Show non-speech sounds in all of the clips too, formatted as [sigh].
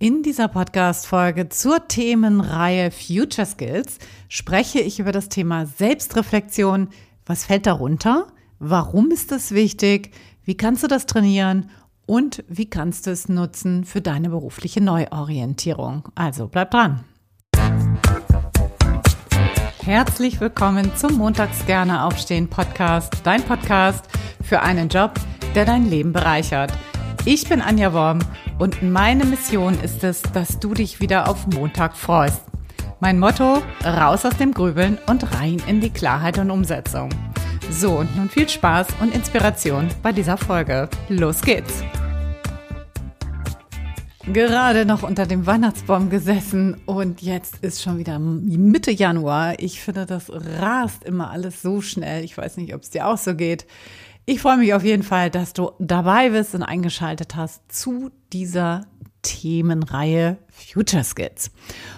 In dieser Podcast-Folge zur Themenreihe Future Skills spreche ich über das Thema Selbstreflexion. Was fällt darunter? Warum ist das wichtig? Wie kannst du das trainieren? Und wie kannst du es nutzen für deine berufliche Neuorientierung? Also bleib dran. Herzlich willkommen zum Montags gerne aufstehen Podcast, dein Podcast für einen Job, der dein Leben bereichert. Ich bin Anja Worm und meine Mission ist es, dass du dich wieder auf Montag freust. Mein Motto, raus aus dem Grübeln und rein in die Klarheit und Umsetzung. So, und nun viel Spaß und Inspiration bei dieser Folge. Los geht's! Gerade noch unter dem Weihnachtsbaum gesessen und jetzt ist schon wieder Mitte Januar. Ich finde, das rast immer alles so schnell. Ich weiß nicht, ob es dir auch so geht. Ich freue mich auf jeden Fall, dass du dabei bist und eingeschaltet hast zu dieser Themenreihe Future Skills.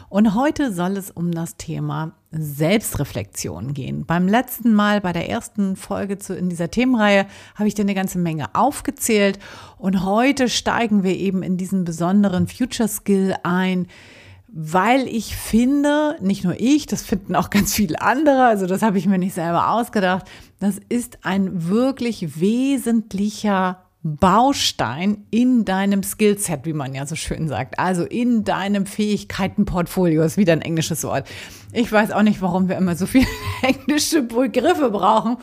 Und heute soll es um das Thema Selbstreflexion gehen. Beim letzten Mal, bei der ersten Folge zu, in dieser Themenreihe, habe ich dir eine ganze Menge aufgezählt. Und heute steigen wir eben in diesen besonderen Future Skill ein, weil ich finde, nicht nur ich, das finden auch ganz viele andere, also das habe ich mir nicht selber ausgedacht, das ist ein wirklich wesentlicher Baustein in deinem Skillset, wie man ja so schön sagt. Also in deinem Fähigkeitenportfolio ist wieder ein englisches Wort. Ich weiß auch nicht, warum wir immer so viele [laughs] englische Begriffe brauchen.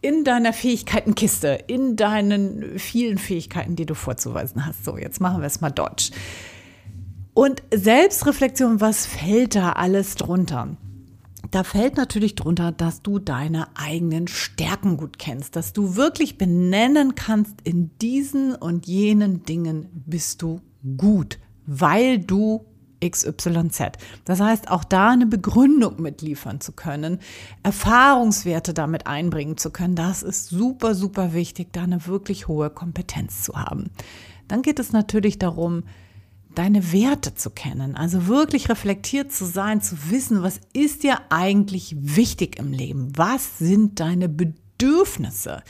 In deiner Fähigkeitenkiste, in deinen vielen Fähigkeiten, die du vorzuweisen hast. So, jetzt machen wir es mal Deutsch. Und Selbstreflexion, was fällt da alles drunter? Da fällt natürlich drunter, dass du deine eigenen Stärken gut kennst, dass du wirklich benennen kannst, in diesen und jenen Dingen bist du gut, weil du XYZ. Das heißt, auch da eine Begründung mitliefern zu können, Erfahrungswerte damit einbringen zu können, das ist super, super wichtig, da eine wirklich hohe Kompetenz zu haben. Dann geht es natürlich darum, deine Werte zu kennen, also wirklich reflektiert zu sein, zu wissen, was ist dir eigentlich wichtig im Leben? Was sind deine Bedürfnisse?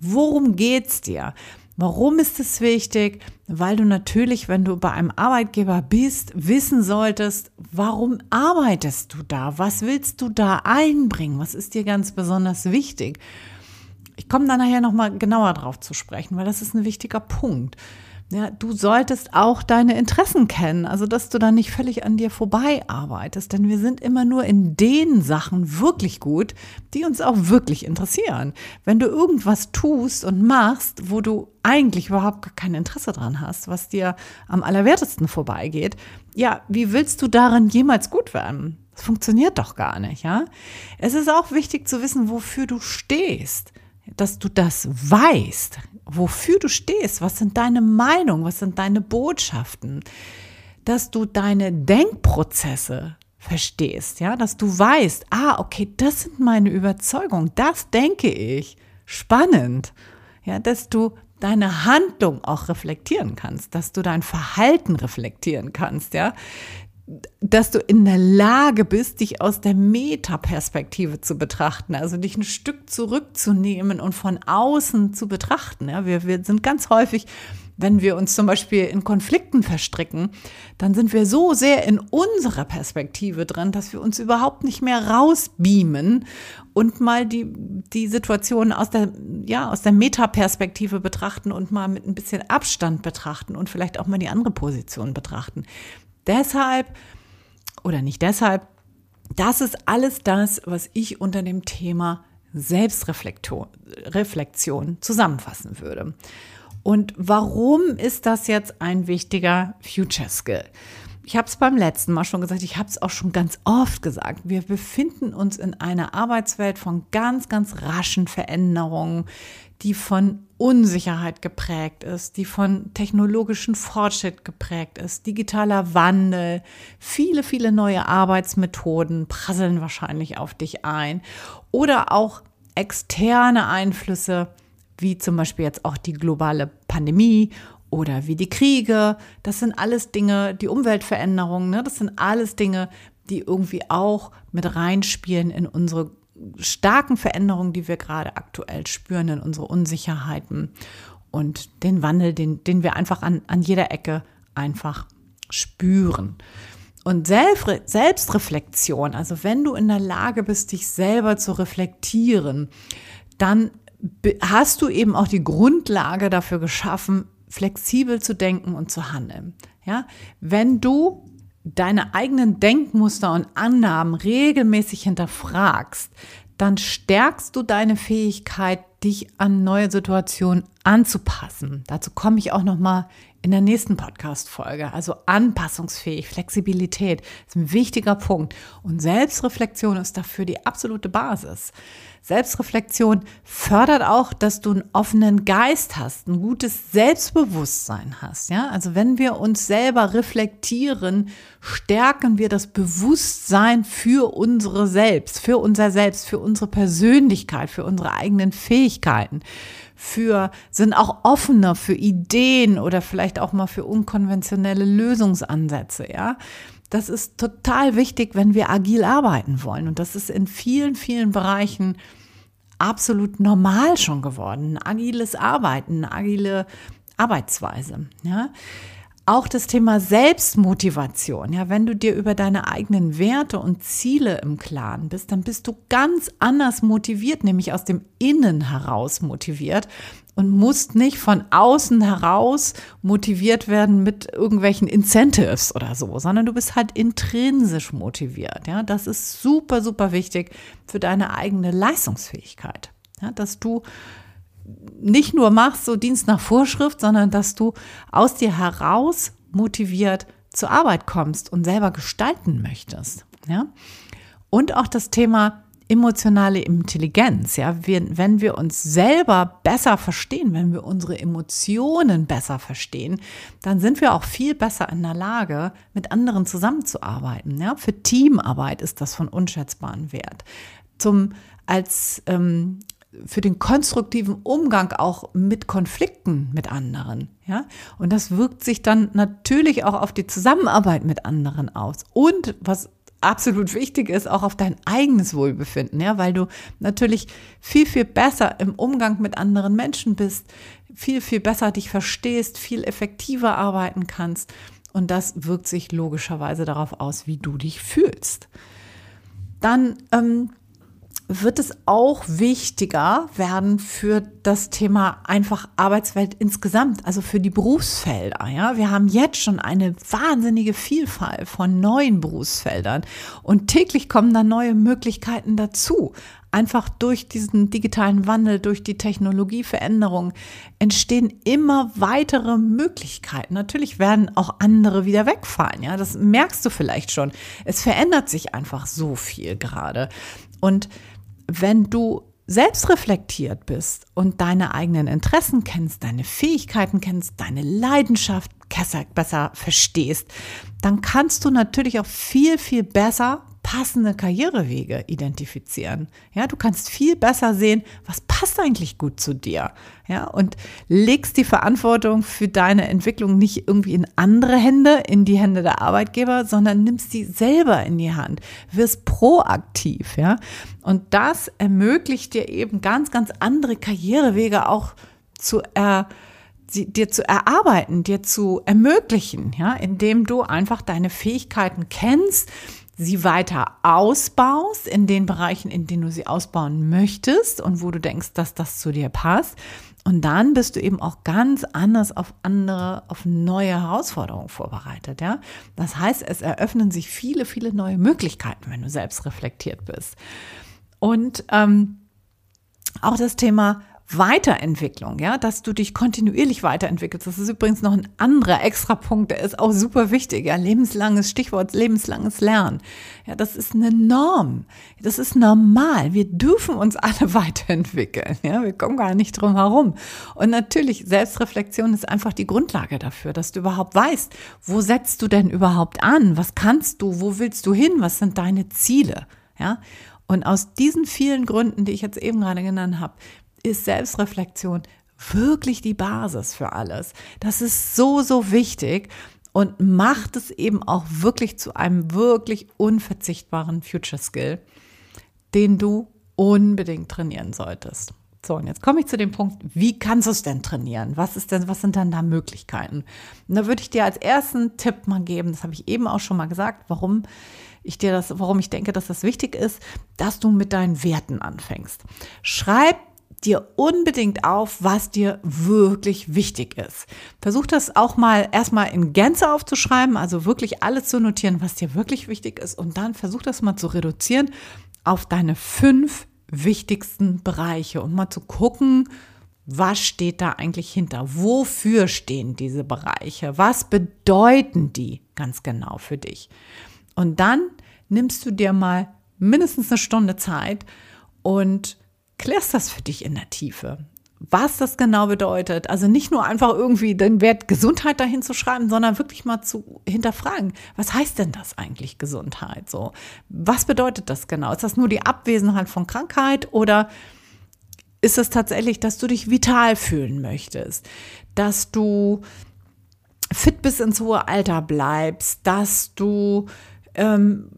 Worum geht's dir? Warum ist es wichtig? Weil du natürlich, wenn du bei einem Arbeitgeber bist, wissen solltest, warum arbeitest du da? Was willst du da einbringen? Was ist dir ganz besonders wichtig? Ich komme da nachher nochmal genauer drauf zu sprechen, weil das ist ein wichtiger Punkt. Ja, du solltest auch deine Interessen kennen, also dass du da nicht völlig an dir vorbei arbeitest, denn wir sind immer nur in den Sachen wirklich gut, die uns auch wirklich interessieren. Wenn du irgendwas tust und machst, wo du eigentlich überhaupt kein Interesse dran hast, was dir am allerwertesten vorbeigeht, ja, wie willst du darin jemals gut werden? Das funktioniert doch gar nicht, ja? Es ist auch wichtig zu wissen, wofür du stehst dass du das weißt, wofür du stehst, was sind deine Meinungen, was sind deine Botschaften, dass du deine Denkprozesse verstehst, ja, dass du weißt, ah, okay, das sind meine Überzeugungen, das denke ich. Spannend. Ja, dass du deine Handlung auch reflektieren kannst, dass du dein Verhalten reflektieren kannst, ja, dass du in der Lage bist, dich aus der Metaperspektive zu betrachten, also dich ein Stück zurückzunehmen und von außen zu betrachten. Ja, wir, wir sind ganz häufig, wenn wir uns zum Beispiel in Konflikten verstricken, dann sind wir so sehr in unserer Perspektive drin, dass wir uns überhaupt nicht mehr rausbeamen und mal die, die Situation aus der, ja, aus der Metaperspektive betrachten und mal mit ein bisschen Abstand betrachten und vielleicht auch mal die andere Position betrachten. Deshalb, oder nicht deshalb, das ist alles das, was ich unter dem Thema Selbstreflexion zusammenfassen würde. Und warum ist das jetzt ein wichtiger Future Skill? Ich habe es beim letzten Mal schon gesagt, ich habe es auch schon ganz oft gesagt. Wir befinden uns in einer Arbeitswelt von ganz, ganz raschen Veränderungen, die von Unsicherheit geprägt ist, die von technologischen Fortschritt geprägt ist, digitaler Wandel, viele, viele neue Arbeitsmethoden prasseln wahrscheinlich auf dich ein oder auch externe Einflüsse, wie zum Beispiel jetzt auch die globale Pandemie oder wie die Kriege. Das sind alles Dinge, die Umweltveränderungen, ne? das sind alles Dinge, die irgendwie auch mit reinspielen in unsere starken Veränderungen, die wir gerade aktuell spüren, in unsere Unsicherheiten und den Wandel, den, den wir einfach an, an jeder Ecke einfach spüren. Und Selbstreflexion, also wenn du in der Lage bist, dich selber zu reflektieren, dann hast du eben auch die Grundlage dafür geschaffen, flexibel zu denken und zu handeln. Ja, wenn du deine eigenen Denkmuster und Annahmen regelmäßig hinterfragst, dann stärkst du deine Fähigkeit, dich an neue Situationen anzupassen. Dazu komme ich auch noch mal in der nächsten Podcast-Folge. Also anpassungsfähig, Flexibilität ist ein wichtiger Punkt. Und Selbstreflexion ist dafür die absolute Basis. Selbstreflexion fördert auch, dass du einen offenen Geist hast, ein gutes Selbstbewusstsein hast. Ja, also wenn wir uns selber reflektieren, stärken wir das Bewusstsein für unsere Selbst, für unser Selbst, für unsere Persönlichkeit, für unsere eigenen Fähigkeiten für, sind auch offener für Ideen oder vielleicht auch mal für unkonventionelle Lösungsansätze, ja. Das ist total wichtig, wenn wir agil arbeiten wollen. Und das ist in vielen, vielen Bereichen absolut normal schon geworden. Agiles Arbeiten, agile Arbeitsweise, ja. Auch das Thema Selbstmotivation, ja, wenn du dir über deine eigenen Werte und Ziele im Klaren bist, dann bist du ganz anders motiviert, nämlich aus dem Innen heraus motiviert und musst nicht von außen heraus motiviert werden mit irgendwelchen Incentives oder so, sondern du bist halt intrinsisch motiviert, ja. Das ist super, super wichtig für deine eigene Leistungsfähigkeit, ja, dass du nicht nur machst, so Dienst nach Vorschrift, sondern dass du aus dir heraus motiviert zur Arbeit kommst und selber gestalten möchtest. Ja? Und auch das Thema emotionale Intelligenz. Ja? Wir, wenn wir uns selber besser verstehen, wenn wir unsere Emotionen besser verstehen, dann sind wir auch viel besser in der Lage, mit anderen zusammenzuarbeiten. Ja? Für Teamarbeit ist das von unschätzbarem Wert. Zum als ähm, für den konstruktiven Umgang auch mit Konflikten mit anderen. Ja? Und das wirkt sich dann natürlich auch auf die Zusammenarbeit mit anderen aus. Und was absolut wichtig ist, auch auf dein eigenes Wohlbefinden, ja, weil du natürlich viel, viel besser im Umgang mit anderen Menschen bist, viel, viel besser dich verstehst, viel effektiver arbeiten kannst. Und das wirkt sich logischerweise darauf aus, wie du dich fühlst. Dann ähm, wird es auch wichtiger werden für das Thema einfach Arbeitswelt insgesamt, also für die Berufsfelder. Ja, wir haben jetzt schon eine wahnsinnige Vielfalt von neuen Berufsfeldern und täglich kommen da neue Möglichkeiten dazu. Einfach durch diesen digitalen Wandel, durch die Technologieveränderung entstehen immer weitere Möglichkeiten. Natürlich werden auch andere wieder wegfallen. Ja, das merkst du vielleicht schon. Es verändert sich einfach so viel gerade. Und wenn du selbst reflektiert bist und deine eigenen Interessen kennst, deine Fähigkeiten kennst, deine Leidenschaft besser verstehst, dann kannst du natürlich auch viel, viel besser passende Karrierewege identifizieren. Ja, du kannst viel besser sehen, was passt eigentlich gut zu dir. Ja, und legst die Verantwortung für deine Entwicklung nicht irgendwie in andere Hände, in die Hände der Arbeitgeber, sondern nimmst sie selber in die Hand, wirst proaktiv. Ja, und das ermöglicht dir eben ganz, ganz andere Karrierewege auch zu er, dir zu erarbeiten, dir zu ermöglichen, ja, indem du einfach deine Fähigkeiten kennst, sie weiter ausbaust in den Bereichen, in denen du sie ausbauen möchtest und wo du denkst, dass das zu dir passt. Und dann bist du eben auch ganz anders auf andere, auf neue Herausforderungen vorbereitet, ja. Das heißt, es eröffnen sich viele, viele neue Möglichkeiten, wenn du selbst reflektiert bist. Und ähm, auch das Thema Weiterentwicklung, ja, dass du dich kontinuierlich weiterentwickelst. Das ist übrigens noch ein anderer extra Punkt, der ist auch super wichtig. Ja, lebenslanges Stichwort, lebenslanges Lernen. Ja, das ist eine Norm. Das ist normal. Wir dürfen uns alle [laughs] weiterentwickeln. Ja, wir kommen gar nicht drum herum. Und natürlich, Selbstreflexion ist einfach die Grundlage dafür, dass du überhaupt weißt, wo setzt du denn überhaupt an? Was kannst du? Wo willst du hin? Was sind deine Ziele? Ja, und aus diesen vielen Gründen, die ich jetzt eben gerade genannt habe, ist Selbstreflexion wirklich die Basis für alles. Das ist so, so wichtig und macht es eben auch wirklich zu einem wirklich unverzichtbaren Future Skill, den du unbedingt trainieren solltest. So, und jetzt komme ich zu dem Punkt, wie kannst du es denn trainieren? Was ist denn, was sind dann da Möglichkeiten? Und da würde ich dir als ersten Tipp mal geben, das habe ich eben auch schon mal gesagt, warum ich dir das, warum ich denke, dass das wichtig ist, dass du mit deinen Werten anfängst. Schreib dir unbedingt auf, was dir wirklich wichtig ist. Versuch das auch mal erstmal in Gänze aufzuschreiben, also wirklich alles zu notieren, was dir wirklich wichtig ist und dann versuch das mal zu reduzieren auf deine fünf wichtigsten Bereiche und mal zu gucken, was steht da eigentlich hinter? Wofür stehen diese Bereiche? Was bedeuten die ganz genau für dich? Und dann nimmst du dir mal mindestens eine Stunde Zeit und klärst das für dich in der Tiefe. Was das genau bedeutet. Also nicht nur einfach irgendwie den Wert Gesundheit dahin zu schreiben, sondern wirklich mal zu hinterfragen. Was heißt denn das eigentlich Gesundheit? So, was bedeutet das genau? Ist das nur die Abwesenheit von Krankheit oder ist es tatsächlich, dass du dich vital fühlen möchtest, dass du fit bis ins hohe Alter bleibst, dass du ähm,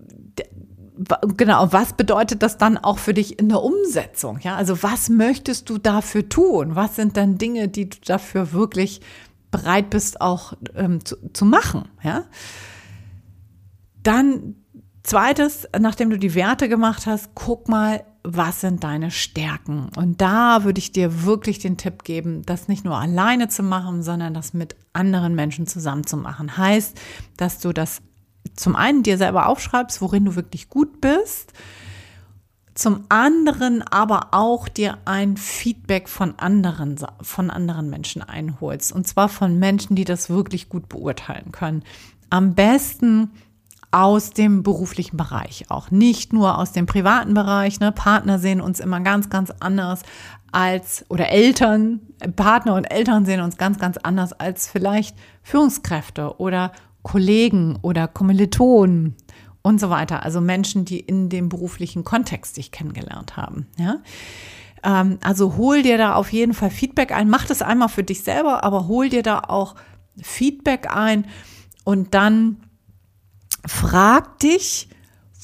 genau, was bedeutet das dann auch für dich in der Umsetzung? Ja, also was möchtest du dafür tun? Was sind dann Dinge, die du dafür wirklich bereit bist auch ähm, zu, zu machen? Ja, dann zweites, nachdem du die Werte gemacht hast, guck mal, was sind deine Stärken? Und da würde ich dir wirklich den Tipp geben, das nicht nur alleine zu machen, sondern das mit anderen Menschen zusammen zu machen. Heißt, dass du das zum einen dir selber aufschreibst, worin du wirklich gut bist, zum anderen aber auch dir ein Feedback von anderen, von anderen Menschen einholst. Und zwar von Menschen, die das wirklich gut beurteilen können. Am besten aus dem beruflichen Bereich auch, nicht nur aus dem privaten Bereich. Ne? Partner sehen uns immer ganz, ganz anders als, oder Eltern, Partner und Eltern sehen uns ganz, ganz anders als vielleicht Führungskräfte oder Kollegen oder Kommilitonen und so weiter. Also Menschen, die in dem beruflichen Kontext sich kennengelernt haben. Ja? Ähm, also hol dir da auf jeden Fall Feedback ein. Mach das einmal für dich selber, aber hol dir da auch Feedback ein und dann frag dich,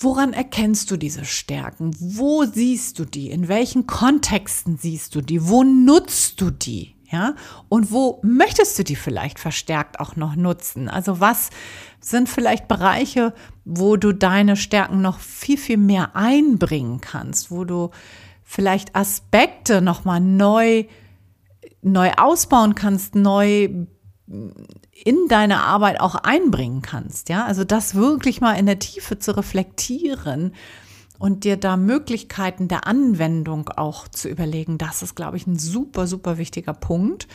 Woran erkennst du diese Stärken? Wo siehst du die? In welchen Kontexten siehst du die? Wo nutzt du die? Ja, und wo möchtest du die vielleicht verstärkt auch noch nutzen? Also was sind vielleicht Bereiche, wo du deine Stärken noch viel, viel mehr einbringen kannst, wo du vielleicht Aspekte nochmal neu, neu ausbauen kannst, neu in deine Arbeit auch einbringen kannst. Ja, also das wirklich mal in der Tiefe zu reflektieren und dir da Möglichkeiten der Anwendung auch zu überlegen, das ist, glaube ich, ein super, super wichtiger Punkt.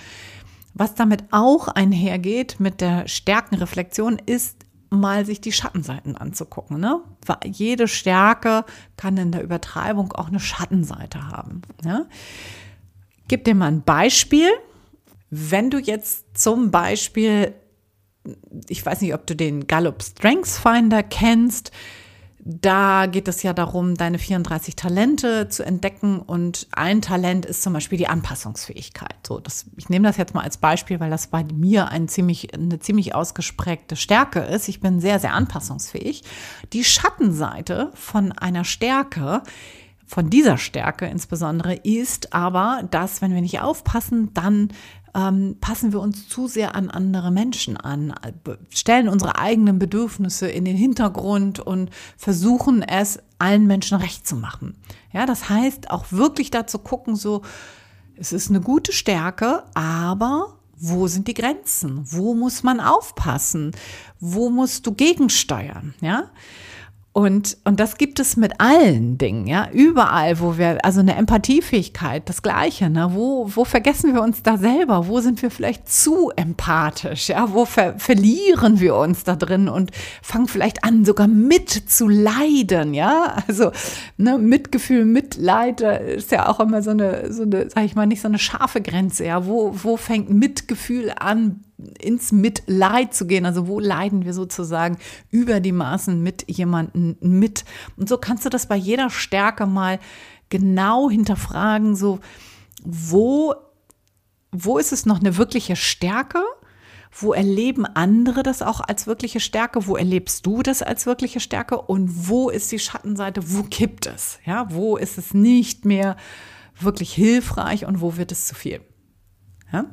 Was damit auch einhergeht mit der Stärkenreflexion ist, mal sich die Schattenseiten anzugucken. Ne? Jede Stärke kann in der Übertreibung auch eine Schattenseite haben. Ja? Gib dir mal ein Beispiel. Wenn du jetzt zum Beispiel, ich weiß nicht, ob du den Gallup Strengths Finder kennst, da geht es ja darum, deine 34 Talente zu entdecken und ein Talent ist zum Beispiel die Anpassungsfähigkeit. So, das, ich nehme das jetzt mal als Beispiel, weil das bei mir ein ziemlich, eine ziemlich ausgesprägte Stärke ist. Ich bin sehr, sehr anpassungsfähig. Die Schattenseite von einer Stärke von dieser Stärke insbesondere ist aber, dass wenn wir nicht aufpassen, dann ähm, passen wir uns zu sehr an andere Menschen an, stellen unsere eigenen Bedürfnisse in den Hintergrund und versuchen es allen Menschen recht zu machen. Ja, das heißt auch wirklich dazu gucken, so, es ist eine gute Stärke, aber wo sind die Grenzen? Wo muss man aufpassen? Wo musst du gegensteuern? Ja? Und, und das gibt es mit allen Dingen, ja, überall, wo wir, also eine Empathiefähigkeit, das Gleiche, ne, wo, wo vergessen wir uns da selber, wo sind wir vielleicht zu empathisch, ja, wo ver verlieren wir uns da drin und fangen vielleicht an, sogar mit zu leiden, ja, also, ne, Mitgefühl, Mitleid, ist ja auch immer so eine, so eine, sag ich mal, nicht so eine scharfe Grenze, ja, wo, wo fängt Mitgefühl an, ins Mitleid zu gehen. Also wo leiden wir sozusagen über die Maßen mit jemandem mit? Und so kannst du das bei jeder Stärke mal genau hinterfragen, so wo, wo ist es noch eine wirkliche Stärke? Wo erleben andere das auch als wirkliche Stärke? Wo erlebst du das als wirkliche Stärke? Und wo ist die Schattenseite? Wo kippt es? Ja, wo ist es nicht mehr wirklich hilfreich und wo wird es zu viel. Ja?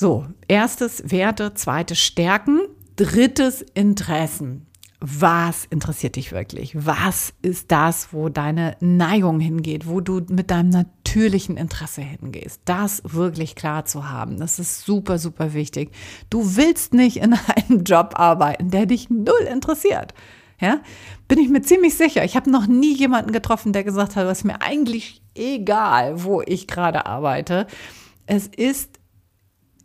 So, erstes Werte, zweites Stärken, drittes Interessen. Was interessiert dich wirklich? Was ist das, wo deine Neigung hingeht, wo du mit deinem natürlichen Interesse hingehst? Das wirklich klar zu haben, das ist super, super wichtig. Du willst nicht in [laughs] einem Job arbeiten, der dich null interessiert. Ja, bin ich mir ziemlich sicher. Ich habe noch nie jemanden getroffen, der gesagt hat, ist mir eigentlich egal, wo ich gerade arbeite. Es ist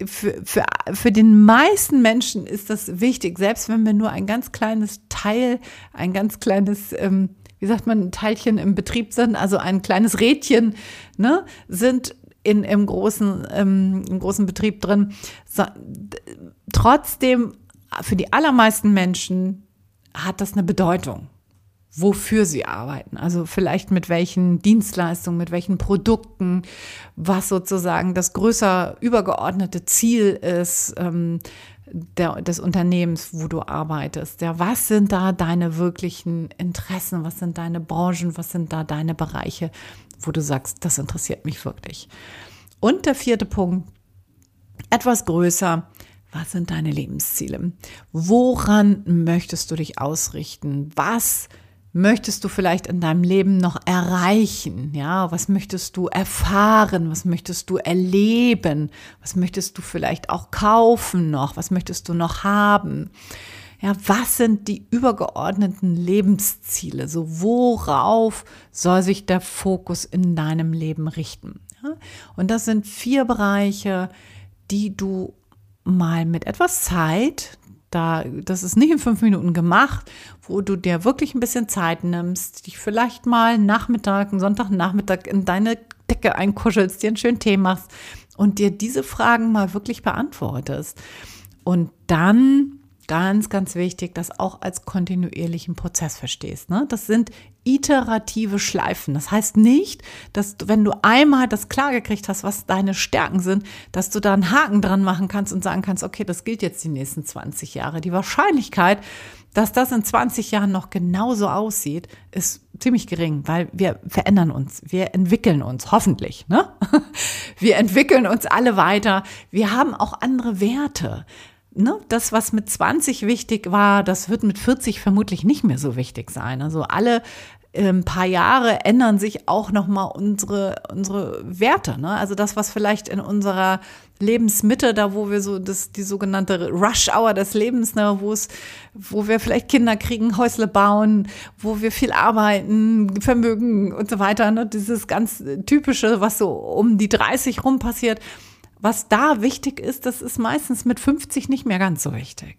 für, für, für den meisten Menschen ist das wichtig, selbst wenn wir nur ein ganz kleines Teil, ein ganz kleines, ähm, wie sagt man, Teilchen im Betrieb sind, also ein kleines Rädchen, ne, sind in, im, großen, ähm, im großen Betrieb drin. So, trotzdem, für die allermeisten Menschen hat das eine Bedeutung wofür sie arbeiten. Also vielleicht mit welchen Dienstleistungen, mit welchen Produkten, was sozusagen das größer übergeordnete Ziel ist ähm, der, des Unternehmens, wo du arbeitest. Ja, was sind da deine wirklichen Interessen? Was sind deine Branchen? Was sind da deine Bereiche, wo du sagst, das interessiert mich wirklich? Und der vierte Punkt, etwas größer, was sind deine Lebensziele? Woran möchtest du dich ausrichten? Was möchtest du vielleicht in deinem Leben noch erreichen? Ja, was möchtest du erfahren? Was möchtest du erleben? Was möchtest du vielleicht auch kaufen noch? Was möchtest du noch haben? Ja, was sind die übergeordneten Lebensziele? So, worauf soll sich der Fokus in deinem Leben richten? Ja? Und das sind vier Bereiche, die du mal mit etwas Zeit, da, das ist nicht in fünf Minuten gemacht, wo du dir wirklich ein bisschen Zeit nimmst, dich vielleicht mal Nachmittag, Sonntagnachmittag in deine Decke einkuschelst, dir einen schönen Tee machst und dir diese Fragen mal wirklich beantwortest. Und dann ganz, ganz wichtig, das auch als kontinuierlichen Prozess verstehst. Ne? Das sind iterative Schleifen. Das heißt nicht, dass du, wenn du einmal das klar gekriegt hast, was deine Stärken sind, dass du da einen Haken dran machen kannst und sagen kannst, okay, das gilt jetzt die nächsten 20 Jahre. Die Wahrscheinlichkeit, dass das in 20 Jahren noch genauso aussieht, ist ziemlich gering, weil wir verändern uns, wir entwickeln uns, hoffentlich. Ne? [laughs] Wir entwickeln uns alle weiter. Wir haben auch andere Werte ne, das, was mit 20 wichtig war, das wird mit 40 vermutlich nicht mehr so wichtig sein. Also alle ein ähm, paar Jahre ändern sich auch nochmal unsere, unsere Werte. Ne? Also das, was vielleicht in unserer Lebensmitte, da wo wir so das, die sogenannte Rush Hour des Lebens, ne, wo es, wo wir vielleicht Kinder kriegen, Häusle bauen, wo wir viel arbeiten, Vermögen und so weiter, ne? dieses ganz typische, was so um die 30 rum passiert was da wichtig ist, das ist meistens mit 50 nicht mehr ganz so wichtig.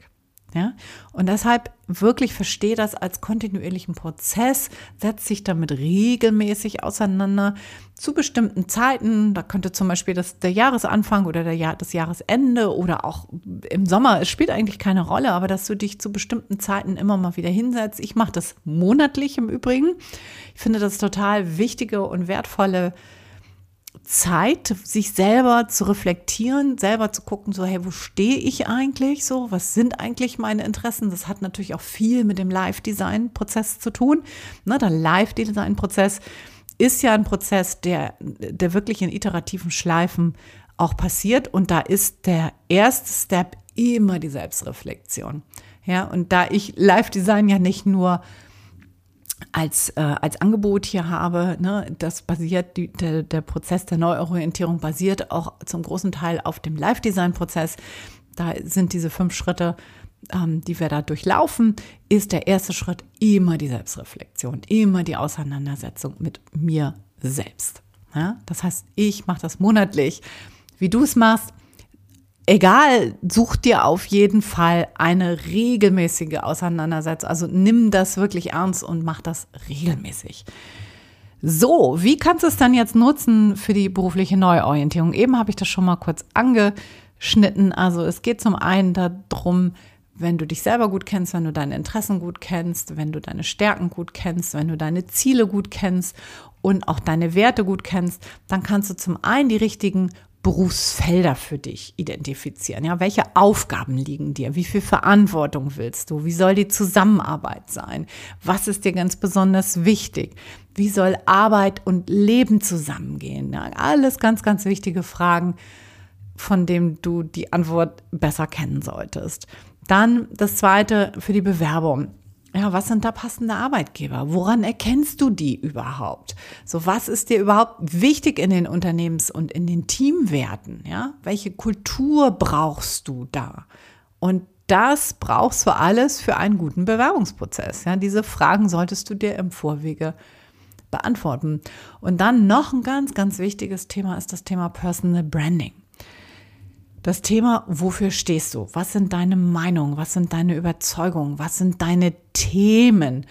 Ja? Und deshalb wirklich verstehe das als kontinuierlichen Prozess, setze sich damit regelmäßig auseinander zu bestimmten Zeiten. Da könnte zum Beispiel das, der Jahresanfang oder der Jahr, das Jahresende oder auch im Sommer, es spielt eigentlich keine Rolle, aber dass du dich zu bestimmten Zeiten immer mal wieder hinsetzt. Ich mache das monatlich im Übrigen. Ich finde das total wichtige und wertvolle Zeit, sich selber zu reflektieren, selber zu gucken, so, hey, wo stehe ich eigentlich so? Was sind eigentlich meine Interessen? Das hat natürlich auch viel mit dem Live-Design-Prozess zu tun. Ne, der Live-Design-Prozess ist ja ein Prozess, der, der wirklich in iterativen Schleifen auch passiert. Und da ist der erste Step immer die Selbstreflexion. Ja, und da ich Live-Design ja nicht nur als, äh, als Angebot hier habe. Ne, das basiert, die, der, der Prozess der Neuorientierung basiert auch zum großen Teil auf dem Live-Design-Prozess. Da sind diese fünf Schritte, ähm, die wir da durchlaufen, ist der erste Schritt immer die Selbstreflexion, immer die Auseinandersetzung mit mir selbst. Ja, das heißt, ich mache das monatlich. Wie du es machst, egal, such dir auf jeden Fall eine regelmäßige Auseinandersetzung. Also nimm das wirklich ernst und mach das regelmäßig. So, wie kannst du es dann jetzt nutzen für die berufliche Neuorientierung? Eben habe ich das schon mal kurz angeschnitten. Also es geht zum einen darum, wenn du dich selber gut kennst, wenn du deine Interessen gut kennst, wenn du deine Stärken gut kennst, wenn du deine Ziele gut kennst und auch deine Werte gut kennst, dann kannst du zum einen die richtigen Berufsfelder für dich identifizieren. Ja, welche Aufgaben liegen dir? Wie viel Verantwortung willst du? Wie soll die Zusammenarbeit sein? Was ist dir ganz besonders wichtig? Wie soll Arbeit und Leben zusammengehen? Ja, alles ganz, ganz wichtige Fragen, von denen du die Antwort besser kennen solltest. Dann das zweite für die Bewerbung. Ja, was sind da passende Arbeitgeber? Woran erkennst du die überhaupt? So, was ist dir überhaupt wichtig in den Unternehmens- und in den Teamwerten? Ja, welche Kultur brauchst du da? Und das brauchst du alles für einen guten Bewerbungsprozess. Ja, diese Fragen solltest du dir im Vorwege beantworten. Und dann noch ein ganz, ganz wichtiges Thema ist das Thema Personal Branding. Das Thema, wofür stehst du? Was sind deine Meinungen? Was sind deine Überzeugungen? Was sind deine Themen?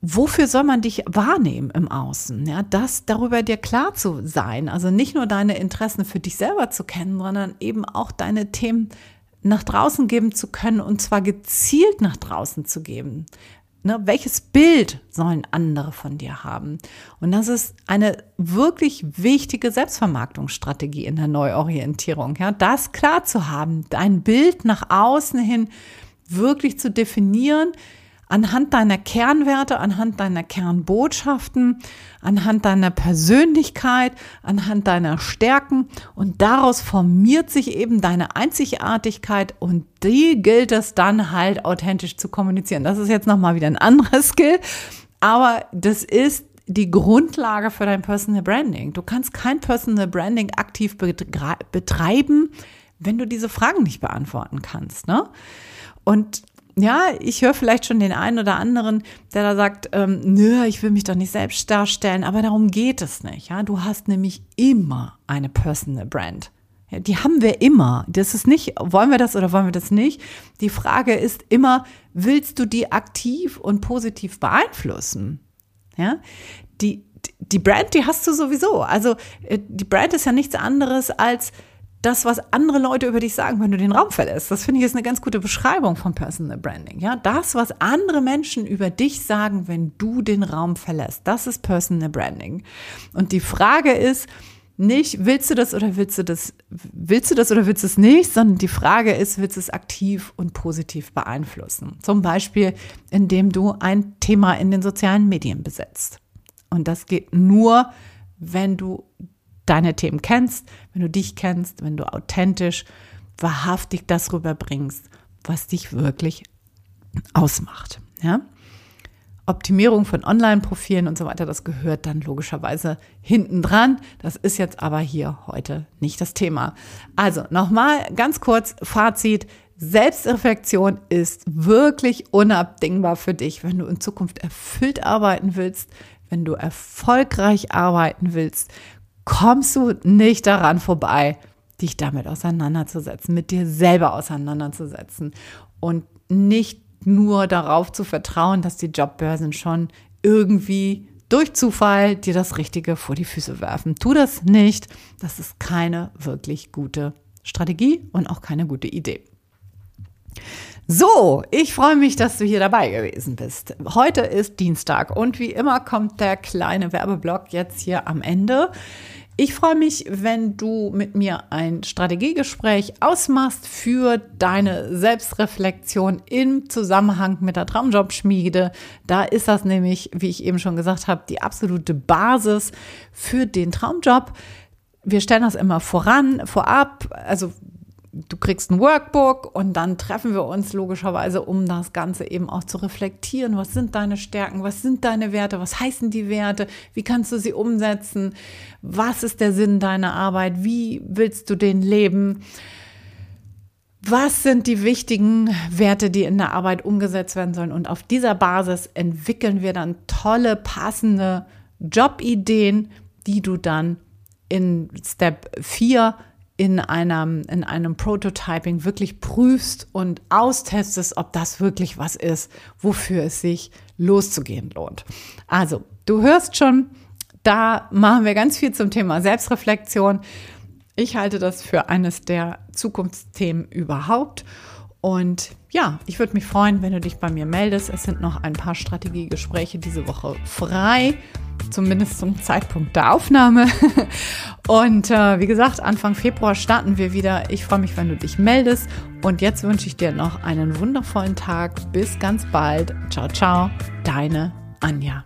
Wofür soll man dich wahrnehmen im Außen? Ja, das darüber dir klar zu sein. Also nicht nur deine Interessen für dich selber zu kennen, sondern eben auch deine Themen nach draußen geben zu können und zwar gezielt nach draußen zu geben. Ne, welches Bild sollen andere von dir haben? Und das ist eine wirklich wichtige Selbstvermarktungsstrategie in der Neuorientierung. Ja, das klar zu haben, dein Bild nach außen hin wirklich zu definieren, anhand deiner Kernwerte, anhand deiner Kernbotschaften, anhand deiner Persönlichkeit, anhand deiner Stärken und daraus formiert sich eben deine Einzigartigkeit und die gilt es dann halt authentisch zu kommunizieren. Das ist jetzt nochmal wieder ein anderes Skill, aber das ist die Grundlage für dein Personal Branding. Du kannst kein Personal Branding aktiv betreiben, wenn du diese Fragen nicht beantworten kannst. Ne? Und ja, ich höre vielleicht schon den einen oder anderen, der da sagt, ähm, nö, ich will mich doch nicht selbst darstellen, aber darum geht es nicht. Ja, du hast nämlich immer eine Personal Brand. Ja, die haben wir immer. Das ist nicht, wollen wir das oder wollen wir das nicht? Die Frage ist immer, willst du die aktiv und positiv beeinflussen? Ja, die, die Brand, die hast du sowieso. Also, äh, die Brand ist ja nichts anderes als, das, was andere Leute über dich sagen, wenn du den Raum verlässt. Das finde ich ist eine ganz gute Beschreibung von Personal Branding. Ja, das, was andere Menschen über dich sagen, wenn du den Raum verlässt, das ist Personal Branding. Und die Frage ist nicht, willst du das oder willst du das, willst du das oder willst du es nicht, sondern die Frage ist, willst du es aktiv und positiv beeinflussen? Zum Beispiel, indem du ein Thema in den sozialen Medien besetzt. Und das geht nur, wenn du deine Themen kennst, wenn du dich kennst, wenn du authentisch, wahrhaftig das rüberbringst, was dich wirklich ausmacht. Ja? Optimierung von Online-Profilen und so weiter, das gehört dann logischerweise hinten dran. Das ist jetzt aber hier heute nicht das Thema. Also nochmal ganz kurz Fazit. Selbstreflexion ist wirklich unabdingbar für dich, wenn du in Zukunft erfüllt arbeiten willst, wenn du erfolgreich arbeiten willst, kommst du nicht daran vorbei, dich damit auseinanderzusetzen, mit dir selber auseinanderzusetzen und nicht nur darauf zu vertrauen, dass die Jobbörsen schon irgendwie durch Zufall dir das Richtige vor die Füße werfen. Tu das nicht. Das ist keine wirklich gute Strategie und auch keine gute Idee. So, ich freue mich, dass du hier dabei gewesen bist. Heute ist Dienstag und wie immer kommt der kleine Werbeblock jetzt hier am Ende. Ich freue mich, wenn du mit mir ein Strategiegespräch ausmachst für deine Selbstreflexion im Zusammenhang mit der Traumjobschmiede. Da ist das nämlich, wie ich eben schon gesagt habe, die absolute Basis für den Traumjob. Wir stellen das immer voran, vorab. Also du kriegst ein Workbook und dann treffen wir uns logischerweise, um das Ganze eben auch zu reflektieren. Was sind deine Stärken? Was sind deine Werte? Was heißen die Werte? Wie kannst du sie umsetzen? Was ist der Sinn deiner Arbeit? Wie willst du den leben? Was sind die wichtigen Werte, die in der Arbeit umgesetzt werden sollen? Und auf dieser Basis entwickeln wir dann tolle, passende Jobideen, die du dann in Step 4 in einem, in einem Prototyping wirklich prüfst und austestest, ob das wirklich was ist, wofür es sich loszugehen lohnt. Also, du hörst schon, da machen wir ganz viel zum Thema Selbstreflexion. Ich halte das für eines der Zukunftsthemen überhaupt. Und ja, ich würde mich freuen, wenn du dich bei mir meldest. Es sind noch ein paar Strategiegespräche diese Woche frei, zumindest zum Zeitpunkt der Aufnahme. [laughs] Und äh, wie gesagt, Anfang Februar starten wir wieder. Ich freue mich, wenn du dich meldest. Und jetzt wünsche ich dir noch einen wundervollen Tag. Bis ganz bald. Ciao, ciao. Deine Anja.